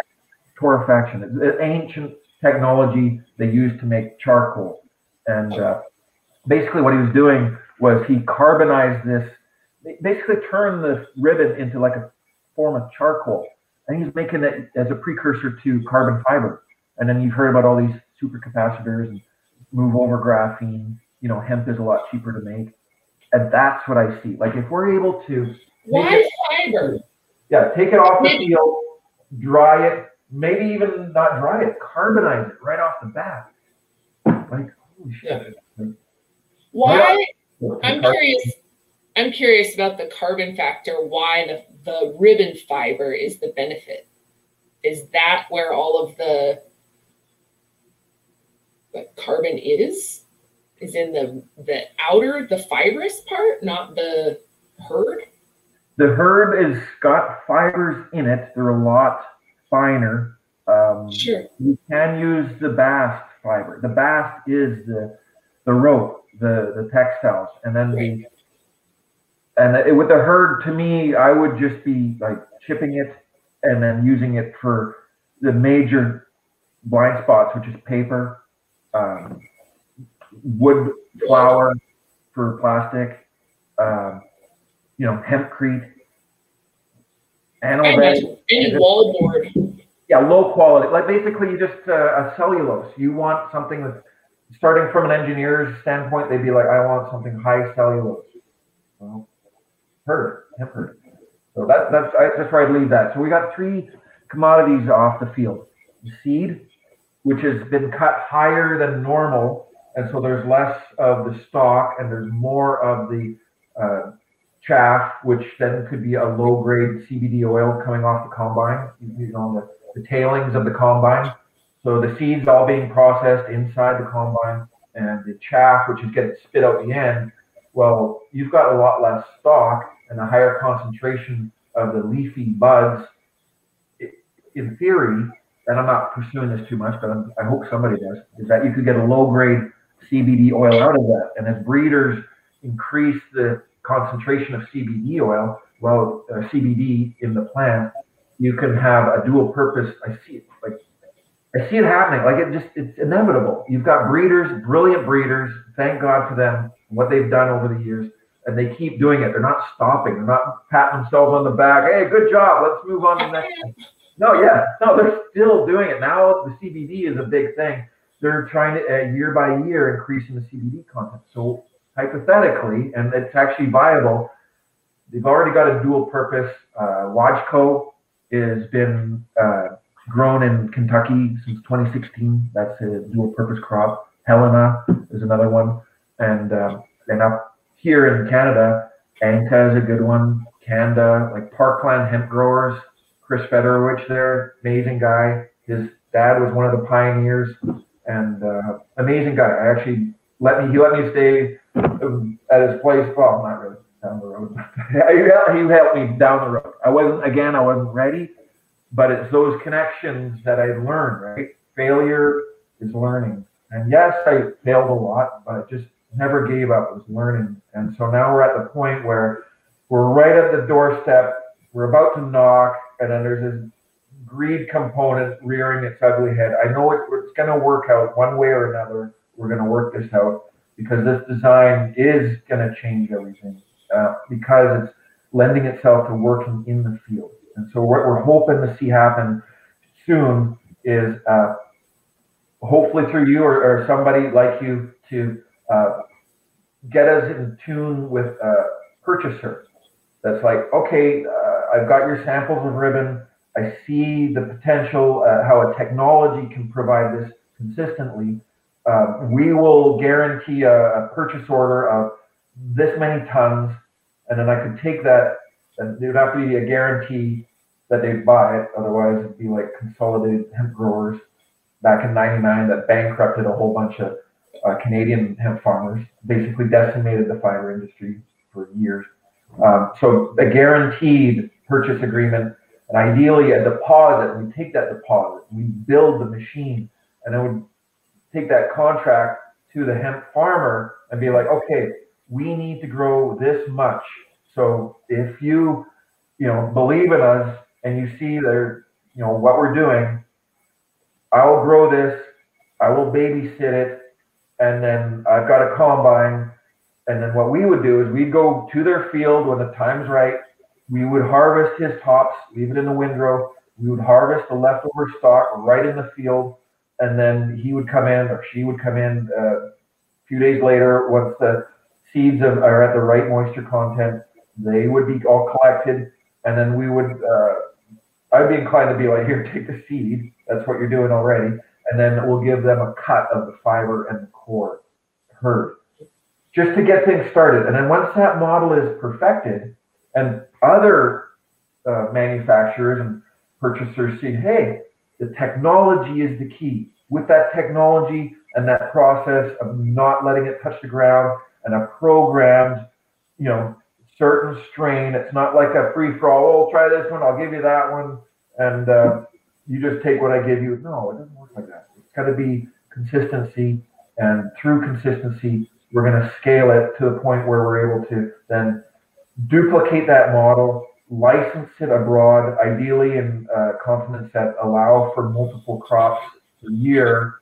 torrefaction. It's ancient technology they used to make charcoal. And uh, basically, what he was doing was he carbonized this, basically turned this ribbon into like a form of charcoal. And he's making it as a precursor to carbon fiber. And then you've heard about all these supercapacitors and move over graphene. You know, hemp is a lot cheaper to make. And that's what I see. Like if we're able to why it, fiber? Yeah, take it off the field, dry it, maybe even not dry it, carbonize it right off the bat. Like, holy shit. Yeah. Why I'm curious. I'm curious about the carbon factor. Why the the ribbon fiber is the benefit? Is that where all of the what carbon is? Is in the the outer, the fibrous part, not the hurd. The hurd is got fibers in it. They're a lot finer. Um, sure. You can use the bast fiber. The bast is the the rope the the textiles, and then the and it, with the hurd, to me, I would just be like chipping it and then using it for the major blind spots, which is paper, um, wood flour for plastic, um, you know, hempcrete, animal any wallboard. Yeah, low quality. Like basically, you just uh, a cellulose. You want something that's starting from an engineer's standpoint, they'd be like, I want something high cellulose. Well, hurd, hemp hurd. So that, that's I, that's where I'd leave that. So we got three commodities off the field: seed, which has been cut higher than normal, and so there's less of the stalk and there's more of the uh, chaff, which then could be a low grade CBD oil coming off the combine, you know, the, the tailings of the combine. So the seeds all being processed inside the combine and the chaff, which is getting spit out the end. Well, you've got a lot less stock and a higher concentration of the leafy buds. In theory, and I'm not pursuing this too much, but I'm, i hope somebody does, is that you could get a low grade CBD oil out of that. And as breeders increase the concentration of CBD oil, well, uh, CBD in the plant, you can have a dual purpose. I see it like I see it happening. Like it just it's inevitable. You've got breeders, brilliant breeders. Thank God for them, what they've done over the years, and they keep doing it. They're not stopping. They're not patting themselves on the back. Hey, good job. Let's move on to the next. No, yeah, no, they're still doing it now. The CBD is a big thing. They're trying to uh, year by year increasing the CBD content. So hypothetically, and it's actually viable. They've already got a dual purpose. Uh, Wajco has been uh, grown in Kentucky since 2016. That's a dual purpose crop. Helena is another one. And um, and up here in Canada, Anka is a good one. Canada, like Parkland hemp growers, Chris Federowicz there, amazing guy. His dad was one of the pioneers and uh, amazing guy. I actually let me he let me stay at his place. Well, not really down the road. he helped me down the road. I wasn't again. I wasn't ready, but it's those connections that I learned. Right, failure is learning, and yes, I failed a lot, but I just never gave up. It was learning, and so now we're at the point where we're right at the doorstep. We're about to knock, and then there's this greed component rearing its ugly head. I know it, it's going to work out one way or another. We're going to work this out because this design is going to change everything uh, because it's lending itself to working in the field. And so what we're hoping to see happen soon is uh, hopefully through you or, or, somebody like you to uh, get us in tune with a purchaser that's like, okay, uh, I've got your samples of ribbon. I see the potential, uh, how a technology can provide this consistently uh, we will guarantee a, a, purchase order of this many tons, and then I could take that, and it would have to be a guarantee that they buy it. Otherwise, it'd be like consolidated hemp growers back in 99 that bankrupted a whole bunch of uh, Canadian hemp farmers, basically decimated the fiber industry for years. Um, so a guaranteed purchase agreement, and ideally a deposit. We take that deposit, we build the machine, and then we take that contract to the hemp farmer and be like, okay, we need to grow this much. So if you, you know, believe in us and you see that, you know, what we're doing, I will grow this, I will babysit it, and then I've got a combine. And then what we would do is we'd go to their field when the time's right. We would harvest his tops, leave it in the windrow. We would harvest the leftover stock right in the field and then he would come in or she would come in uh, a few days later once the seeds are at the right moisture content. They would be all collected, and then we would. Uh, I'd be inclined to be like, here, take the seed. That's what you're doing already, and then we'll give them a cut of the fiber and the core hurd, just to get things started. And then once that model is perfected, and other uh, manufacturers and purchasers see, hey, the technology is the key. With that technology and that process of not letting it touch the ground and a programmed, you know, certain strain. It's not like a free for all. Oh, try this one. I'll give you that one, and uh, you just take what I give you. No, it doesn't work like that. It's got to be consistency, and through consistency, we're going to scale it to the point where we're able to then duplicate that model license it abroad, ideally in uh, continents that allow for multiple crops a year,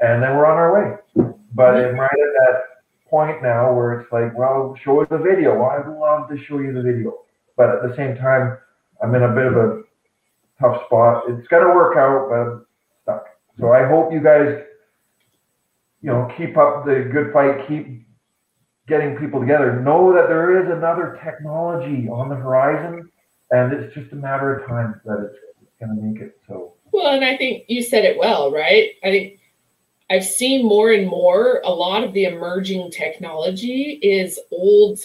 and then we're on our way. But I'm right at that point now where it's like, well, show us the video. I'd love to show you the video, but at the same time, I'm in a bit of a tough spot. It's going to work out, but I'm stuck. So I hope you guys, you know, keep up the good fight, keep getting people together. Know that there is another technology on the horizon and it's just a matter of time that it's, going to make it so. Well, and I think you said it well, right? I think I've seen more and more. A lot of the emerging technology is old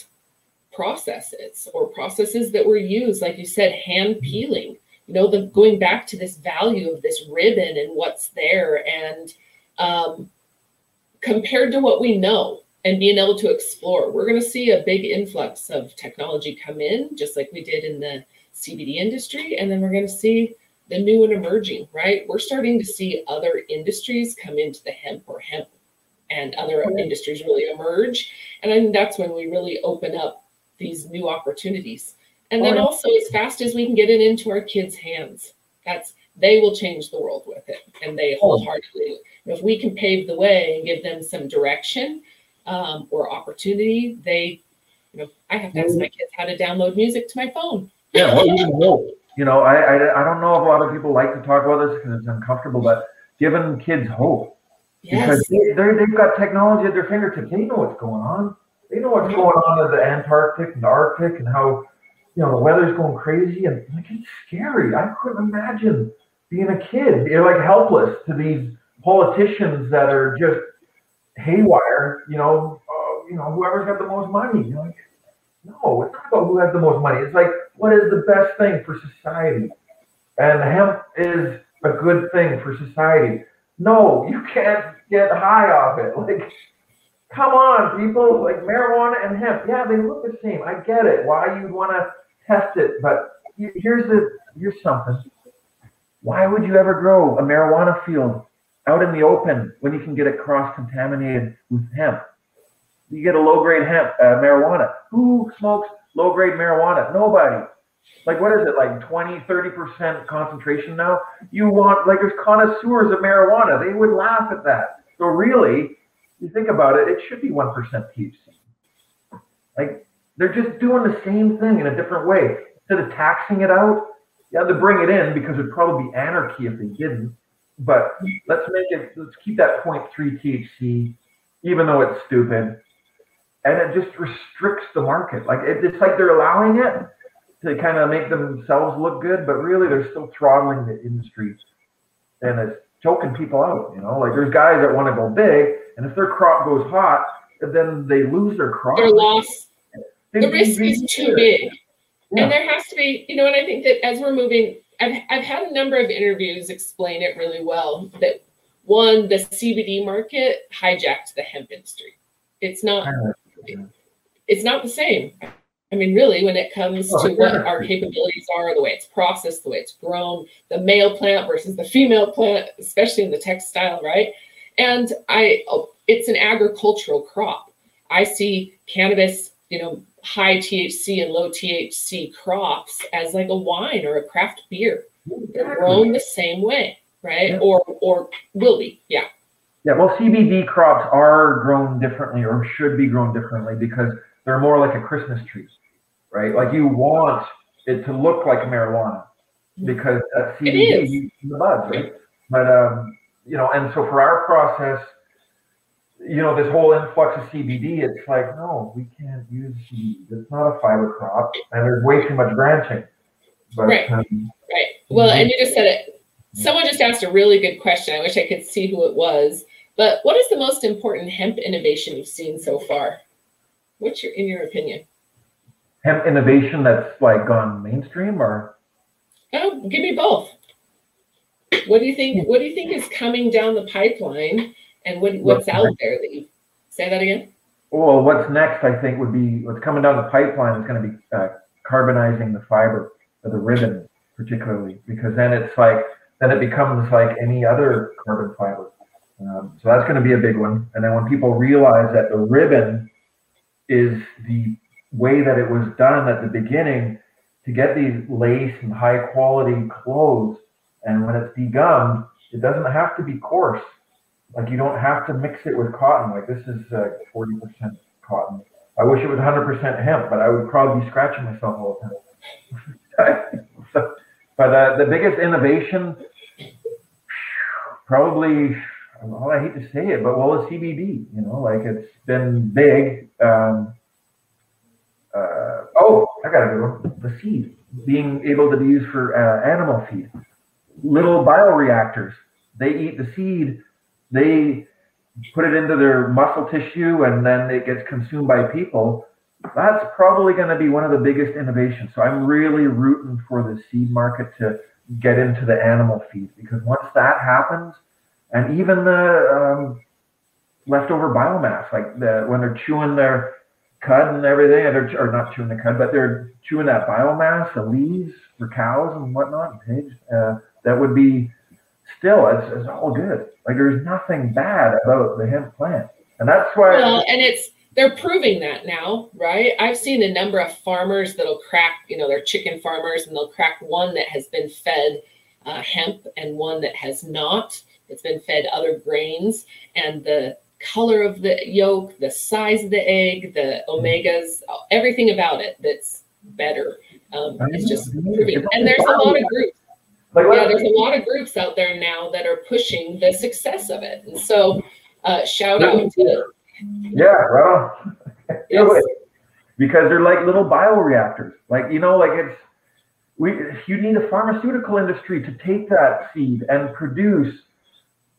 processes or processes that were used, like you said, hand peeling. You know, the going back to this value of this ribbon and what's there, and um, compared to what we know and being able to explore, we're going to see a big influx of technology come in, just like we did in the CBD industry, and then we're going to see the new and emerging. Right, we're starting to see other industries come into the hemp or hemp and other industries really emerge. And I think that's when we really open up these new opportunities. And then also as fast as we can get it into our kids' hands, that's they will change the world with it. And they wholeheartedly, if we can pave the way and give them some direction um, or opportunity, they, you know, I have to ask my kids how to download music to my phone. Yeah, well, even hope. You know, I, I I don't know if a lot of people like to talk about this because it's uncomfortable, but giving kids hope yes. because they, they've got technology at their fingertips. They know what's going on. They know what's going on in the Antarctic and the Arctic and how, you know, the weather's going crazy. And like, it's scary. I couldn't imagine being a kid. You're like helpless to these politicians that are just haywire, you know, uh, you know, whoever's got the most money. You're like, no, it's not about who has the most money. It's like, what is the best thing for society? And hemp is a good thing for society. No, you can't get high off it. Like, come on, people. Like marijuana and hemp, yeah, they look the same. I get it. Why you'd want to test it, but here's the here's something. Why would you ever grow a marijuana field out in the open when you can get it cross contaminated with hemp? You get a low grade hemp uh, marijuana. Who smokes low grade marijuana? Nobody. Like what is it like 20 30% concentration now? You want like there's connoisseurs of marijuana. They would laugh at that. So really you think about it it should be 1% thc like they're just doing the same thing in a different way. Instead of taxing it out you have to bring it in because it'd probably be anarchy if they didn't but let's make it let's keep that 0.3 thc even though it's stupid and it just restricts the market like it, it's like they're allowing it to kind of make themselves look good, but really they're still throttling the industry and it's choking people out. You know, like there's guys that want to go big, and if their crop goes hot, then they lose their crop. Their loss. the risk is too big. Yeah. And there has to be, you know, and I think that as we're moving, I've, I've had a number of interviews explain it really well that one, the CBD market hijacked the hemp industry. It's not, it's not the same. I mean, really, when it comes oh, to what our capabilities are, the way it's processed, the way it's grown, the male plant versus the female plant, especially in the textile, right? And I, it's an agricultural crop. I see cannabis, you know, high THC and low THC crops as like a wine or a craft beer. They're grown the same way, right? Yeah. Or or will be, yeah. Yeah, well, CBD crops are grown differently or should be grown differently because they're more like a Christmas tree right? Like you want it to look like marijuana because that's CBD in the buds, right? But um, you know, and so for our process, you know, this whole influx of CBD, it's like, no, we can't use CBD. It's not a fiber crop, and there's way too much branching. But, right. Um, right. Well, and you just said it. Someone just asked a really good question. I wish I could see who it was. But what is the most important hemp innovation you've seen so far? What's your, in your opinion? hemp innovation that's like gone mainstream or? Oh, give me both. What do you think? What do you think is coming down the pipeline, and what, what's out there that you say that again? Well, what's next? I think would be what's coming down the pipeline is going to be uh, carbonizing the fiber of the ribbon, particularly because then it's like then it becomes like any other carbon fiber. Um, so that's going to be a big one. And then when people realize that the ribbon is the way that it was done at the beginning to get these lace and high quality clothes. And when it's degummed, it doesn't have to be coarse. Like you don't have to mix it with cotton. Like this is uh, 40% cotton. I wish it was 100% hemp, but I would probably be scratching myself all the time. so, but uh, the biggest innovation, probably, well, I hate to say it, but well, it's CBD. You know, like it's been big. Um, uh, oh, I got a good one. The seed being able to be used for uh, animal feed. Little bioreactors. They eat the seed. They put it into their muscle tissue, and then it gets consumed by people. that's probably going to be one of the biggest innovations. So I'm really rooting for the seed market to get into the animal feed because once that happens, and even the um, leftover biomass, like the when they're chewing their cud and everything, or, or not chewing the cud, but they're chewing that biomass, the leaves for cows and whatnot, pigs. Uh, that would be still, it's, it's all good. Like there's nothing bad about the hemp plant, and that's why. Well, and it's they're proving that now, right? I've seen a number of farmers that'll crack, you know, they're chicken farmers, and they'll crack one that has been fed uh, hemp and one that has not. It's been fed other grains, and the color of the yolk, the size of the egg, the omegas, everything about it that's better. Um, it's just proving. And there's a lot of groups. Yeah, there's a lot of groups out there now that are pushing the success of it. And so, uh, shout out to. Yeah, well, yes. because they're like little bioreactors. Like you know, like it's we. You need a pharmaceutical industry to take that seed and produce,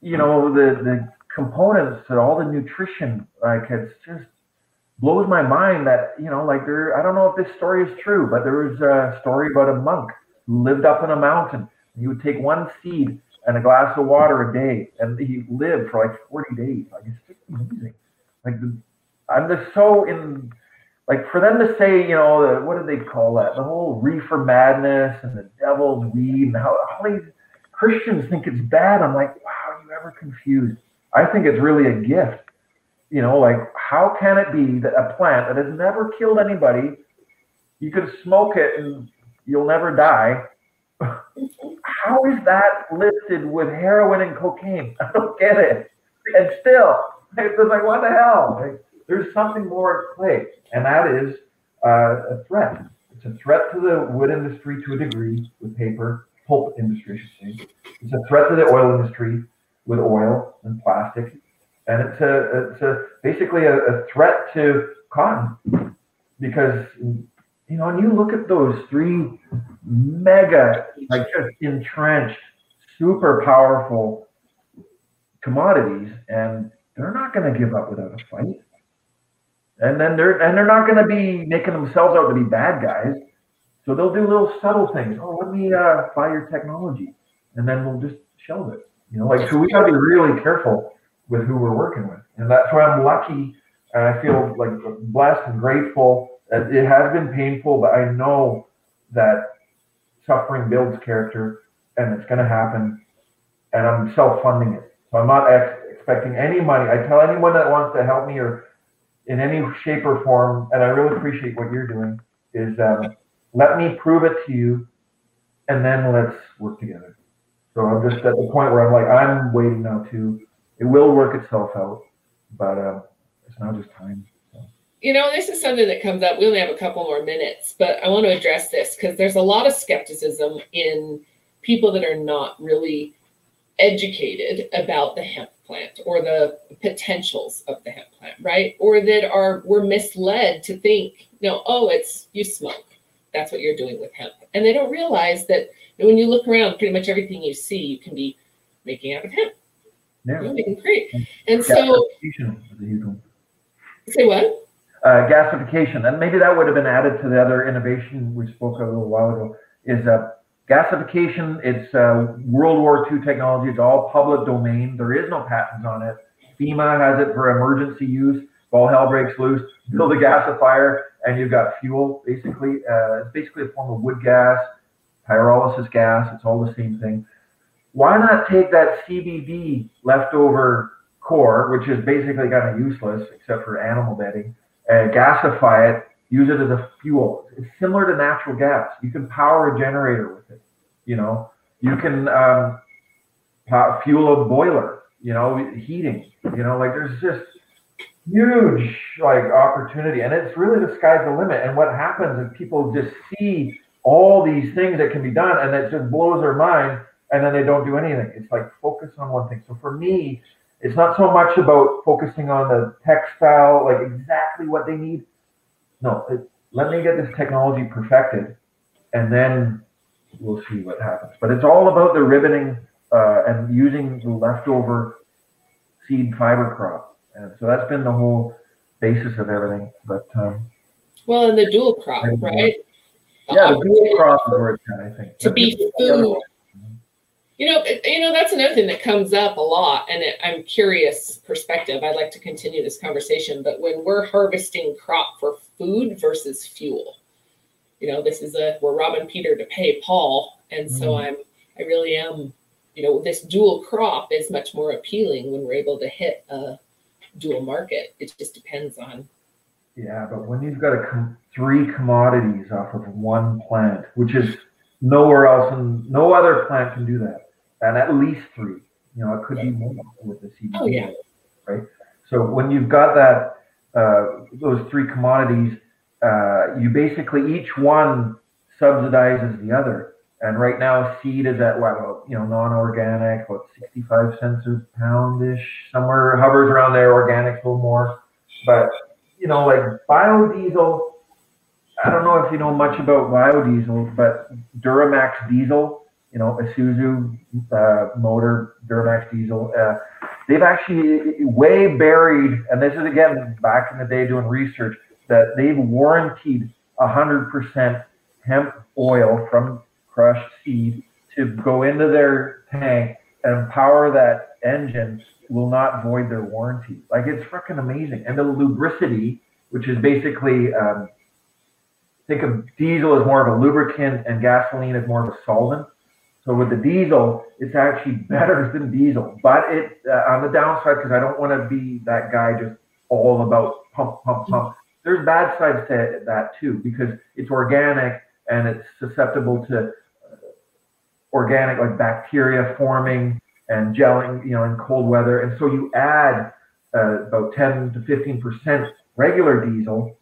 you know, the the components to all the nutrition. Like it's just blows my mind that you know, like there. I don't know if this story is true, but there was a story about a monk who lived up in a mountain. He would take one seed and a glass of water a day, and he lived for like 40 days. Like it's just amazing. Like I'm just so in. Like for them to say, you know, the, what do they call that? The whole reefer madness and the devil's weed, and how all these Christians think it's bad. I'm like, wow, are you ever confused? I think it's really a gift. You know, like how can it be that a plant that has never killed anybody, you can smoke it and you'll never die? how is that listed with heroin and cocaine? I don't get it. And still, it's like, what the hell? Like, there's something more at play, and that is uh, a threat. It's a threat to the wood industry to a degree with paper, pulp industry, I should say. It's a threat to the oil industry with oil and plastic, and it's a it's a basically a, a threat to cotton because you know, and you look at those three mega, like just entrenched, super powerful commodities, and they're not going to give up without a fight. And then they're and they're not going to be making themselves out to be bad guys. So they'll do little subtle things. Oh, let me uh, buy your technology, and then we'll just shelve it. You know, like so we got to be really careful with who we're working with, and that's why I'm lucky and I feel like blessed and grateful. It has been painful, but I know that suffering builds character, and it's going to happen. And I'm self-funding it, so I'm not ex- expecting any money. I tell anyone that wants to help me or in any shape or form, and I really appreciate what you're doing, is um, let me prove it to you, and then let's work together. So I'm just at the point where I'm like, I'm waiting now too. It will work itself out, but uh, it's now just time. You know, this is something that comes up. We only have a couple more minutes, but I want to address this because there's a lot of skepticism in people that are not really educated about the hemp plant or the potentials of the hemp plant, right? Or that are were misled to think, you know, oh, it's you smoke. That's what you're doing with hemp. And they don't realize that when you look around, pretty much everything you see, you can be making out of hemp. Yeah. You're making great. And so say what? Uh, gasification, and maybe that would have been added to the other innovation we spoke of a little while ago. Is uh, Gasification, it's uh, World War II technology. It's all public domain. There is no patents on it. FEMA has it for emergency use. All hell breaks loose, build a gasifier, and you've got fuel. Basically, uh, it's basically a form of wood gas, pyrolysis gas. It's all the same thing. Why not take that CBD leftover core, which is basically kind of useless except for animal bedding, and gasify it use it as a fuel. It's similar to natural gas. You can power a generator with it. You know, you can um, fuel a boiler. You know, heating. You know, like there's just huge like opportunity, and it's really the sky's the limit. And what happens is people just see all these things that can be done, and it just blows their mind, and then they don't do anything. It's like focus on one thing. So for me, it's not so much about focusing on the textile, like exactly what they need no, it, let me get this technology perfected, and then we'll see what happens. But it's all about the ribboning uh, and using the leftover seed fiber crop, and so that's been the whole basis of everything. But um, Well, and the dual crop, right? Yeah, the dual crop is where it's at, I think. To be food. You know, you know that's another thing that comes up a lot, and it, I'm curious perspective. I'd like to continue this conversation, but when we're harvesting crop for food versus fuel, you know, this is a we're robbing Peter to pay Paul, and so mm. I'm I really am, you know, this dual crop is much more appealing when we're able to hit a dual market. It just depends on. Yeah, but when you've got a com- three commodities off of one plant, which is nowhere else, and no other plant can do that, and at least three. You know, it could be more with the CBD. Oh yeah. Right. So when you've got that, uh, those three commodities, uh, you basically each one subsidizes the other. And right now, seed is at what, well, you know, non-organic, what, 65 cents a pound-ish, somewhere hovers around there. Organic a little more, but you know, like biodiesel. I don't know if you know much about biodiesel, but Duramax diesel, you know, Isuzu uh, motor Duramax diesel, uh, they've actually way buried, and this is again back in the day doing research that they've warranted 100% hemp oil from crushed seed to go into their tank and power that engine will not void their warranty. Like it's freaking amazing. And the lubricity, which is basically, um, think of diesel as more of a lubricant and gasoline as more of a solvent. So with the diesel, it's actually better than diesel, but it uh, on the downside because I don't want to be that guy just all about pump, pump, pump. There's bad sides to that too because it's organic and it's susceptible to organic like bacteria forming and gelling, you know, in cold weather. And so you add uh, about 10 to 15% regular diesel,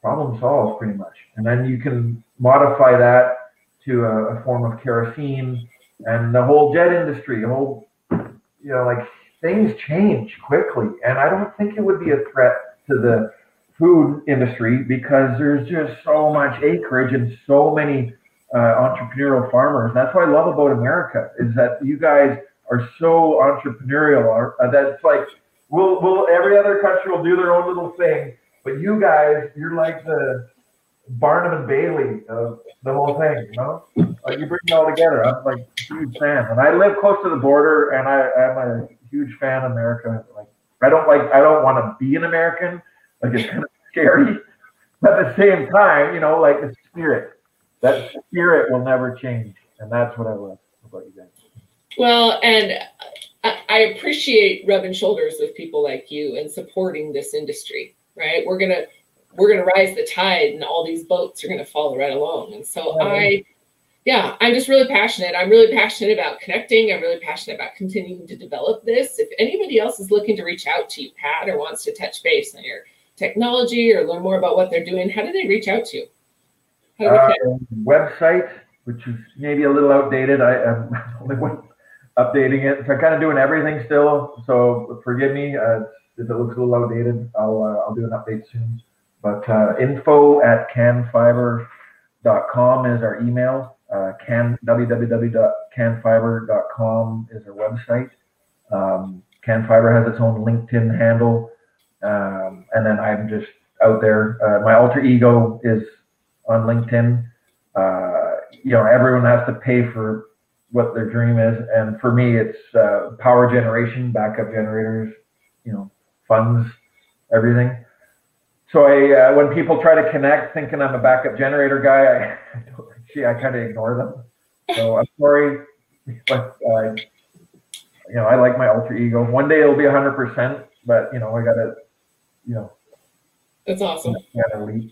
problem solved pretty much. And then you can modify that to a, a form of kerosene and the whole jet industry, the whole, you know, like things change quickly. And I don't think it would be a threat to the food industry because there's just so much acreage and so many uh, entrepreneurial farmers. That's what I love about America is that you guys are so entrepreneurial. Uh, that's like we'll we'll every other country will do their own little thing, but you guys, you're like the Barnum and Bailey of the whole thing. You know, like you bring it all together. I'm like a huge fan, and I live close to the border, and I, I'm a huge fan of America. Like I don't like I don't want to be an American. Like it's kind of scary, but at the same time, you know, like the spirit that spirit will never change, and that's what I love about you guys. Well, and I appreciate rubbing shoulders with people like you and supporting this industry. Right, we're gonna we're gonna rise the tide, and all these boats are gonna follow right along. And so yeah. I, yeah, I'm just really passionate. I'm really passionate about connecting. I'm really passionate about continuing to develop this. If anybody else is looking to reach out to you, Pat, or wants to touch base on your technology or learn more about what they're doing, how do they reach out to you? Uh, website, which is maybe a little outdated. I am only updating it. So I'm kind of doing everything still. So forgive me uh, if it looks a little outdated. I'll uh, I'll do an update soon. But uh, info at canfiber.com is our email. Uh, can www.canfiber.com is our website. Um, Canfiber has its own LinkedIn handle, um, and then I'm just out there. Uh, my alter ego is on LinkedIn. Uh, you know, everyone has to pay for what their dream is, and for me, it's uh, power generation, backup generators, you know, funds, everything. So I, uh, when people try to connect, thinking I'm a backup generator guy, I, actually I kind of ignore them. So I'm sorry, but uh, you know, I like my alter ego. One day it'll be 100%, but you know, I gotta, you know. That's awesome.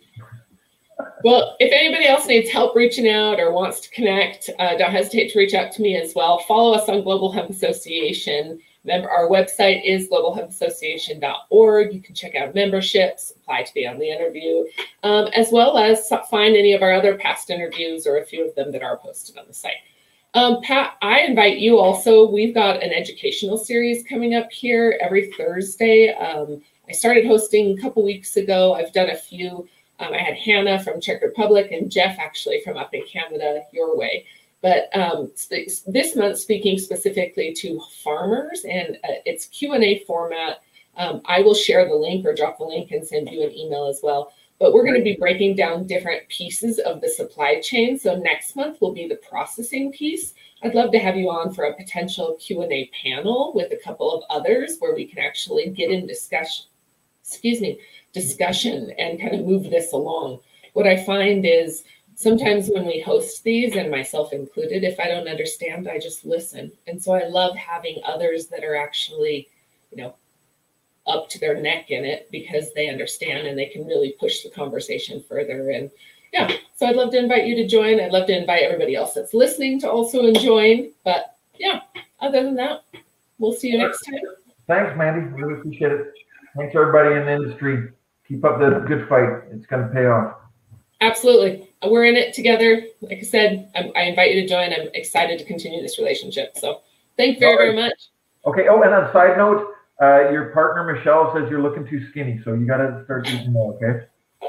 Well, if anybody else needs help reaching out or wants to connect, uh, don't hesitate to reach out to me as well. Follow us on Global Hemp Association. Our website is globalhempassociation.org. You can check out memberships, apply to be on the interview, um, as well as find any of our other past interviews or a few of them that are posted on the site. Um, Pat, I invite you also. We've got an educational series coming up here every Thursday. Um, I started hosting a couple weeks ago. I've done a few um, I had Hannah from Czech Republic and Jeff actually from up in Canada, your way. But um, this month, speaking specifically to farmers, and uh, it's Q and A format. Um, I will share the link or drop the link and send you an email as well. but we're going to be breaking down different pieces of the supply chain. So next month will be the processing piece. I'd love to have you on for a potential Q&A panel with a couple of others where we can actually get in discussion, excuse me, discussion and kind of move this along. What I find is sometimes when we host these, and myself included, if I don't understand, I just listen. And so I love having others that are actually, you know, up to their neck in it because they understand and they can really push the conversation further. And yeah, so I'd love to invite you to join. I'd love to invite everybody else that's listening to also join. But yeah, other than that, we'll see you next time. Thanks, Mandy. Really appreciate it. Thanks, everybody in the industry. Keep up the good fight. It's going to pay off. Absolutely. We're in it together. Like I said, I, I invite you to join. I'm excited to continue this relationship. So thank you very, very much. Okay. Oh, and on side note, uh, your partner Michelle says you're looking too skinny, so you got to start eating more. Okay.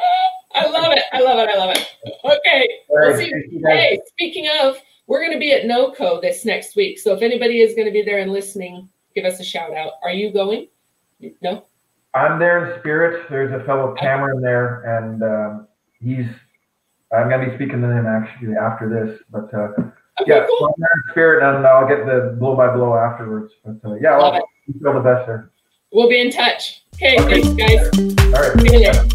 I love it. I love it. I love it. Okay. Right, we'll hey, speaking of, we're going to be at NOCO this next week. So if anybody is going to be there and listening, give us a shout out. Are you going? No. I'm there in spirit. There's a fellow Cameron there, and um, he's. I'm going to be speaking to him actually after this, but uh, okay, yeah, cool. Spirit, and I'll get the blow by blow afterwards. But uh, yeah, I'll, feel the best there. We'll be in touch. Okay, okay. thanks, guys. All right.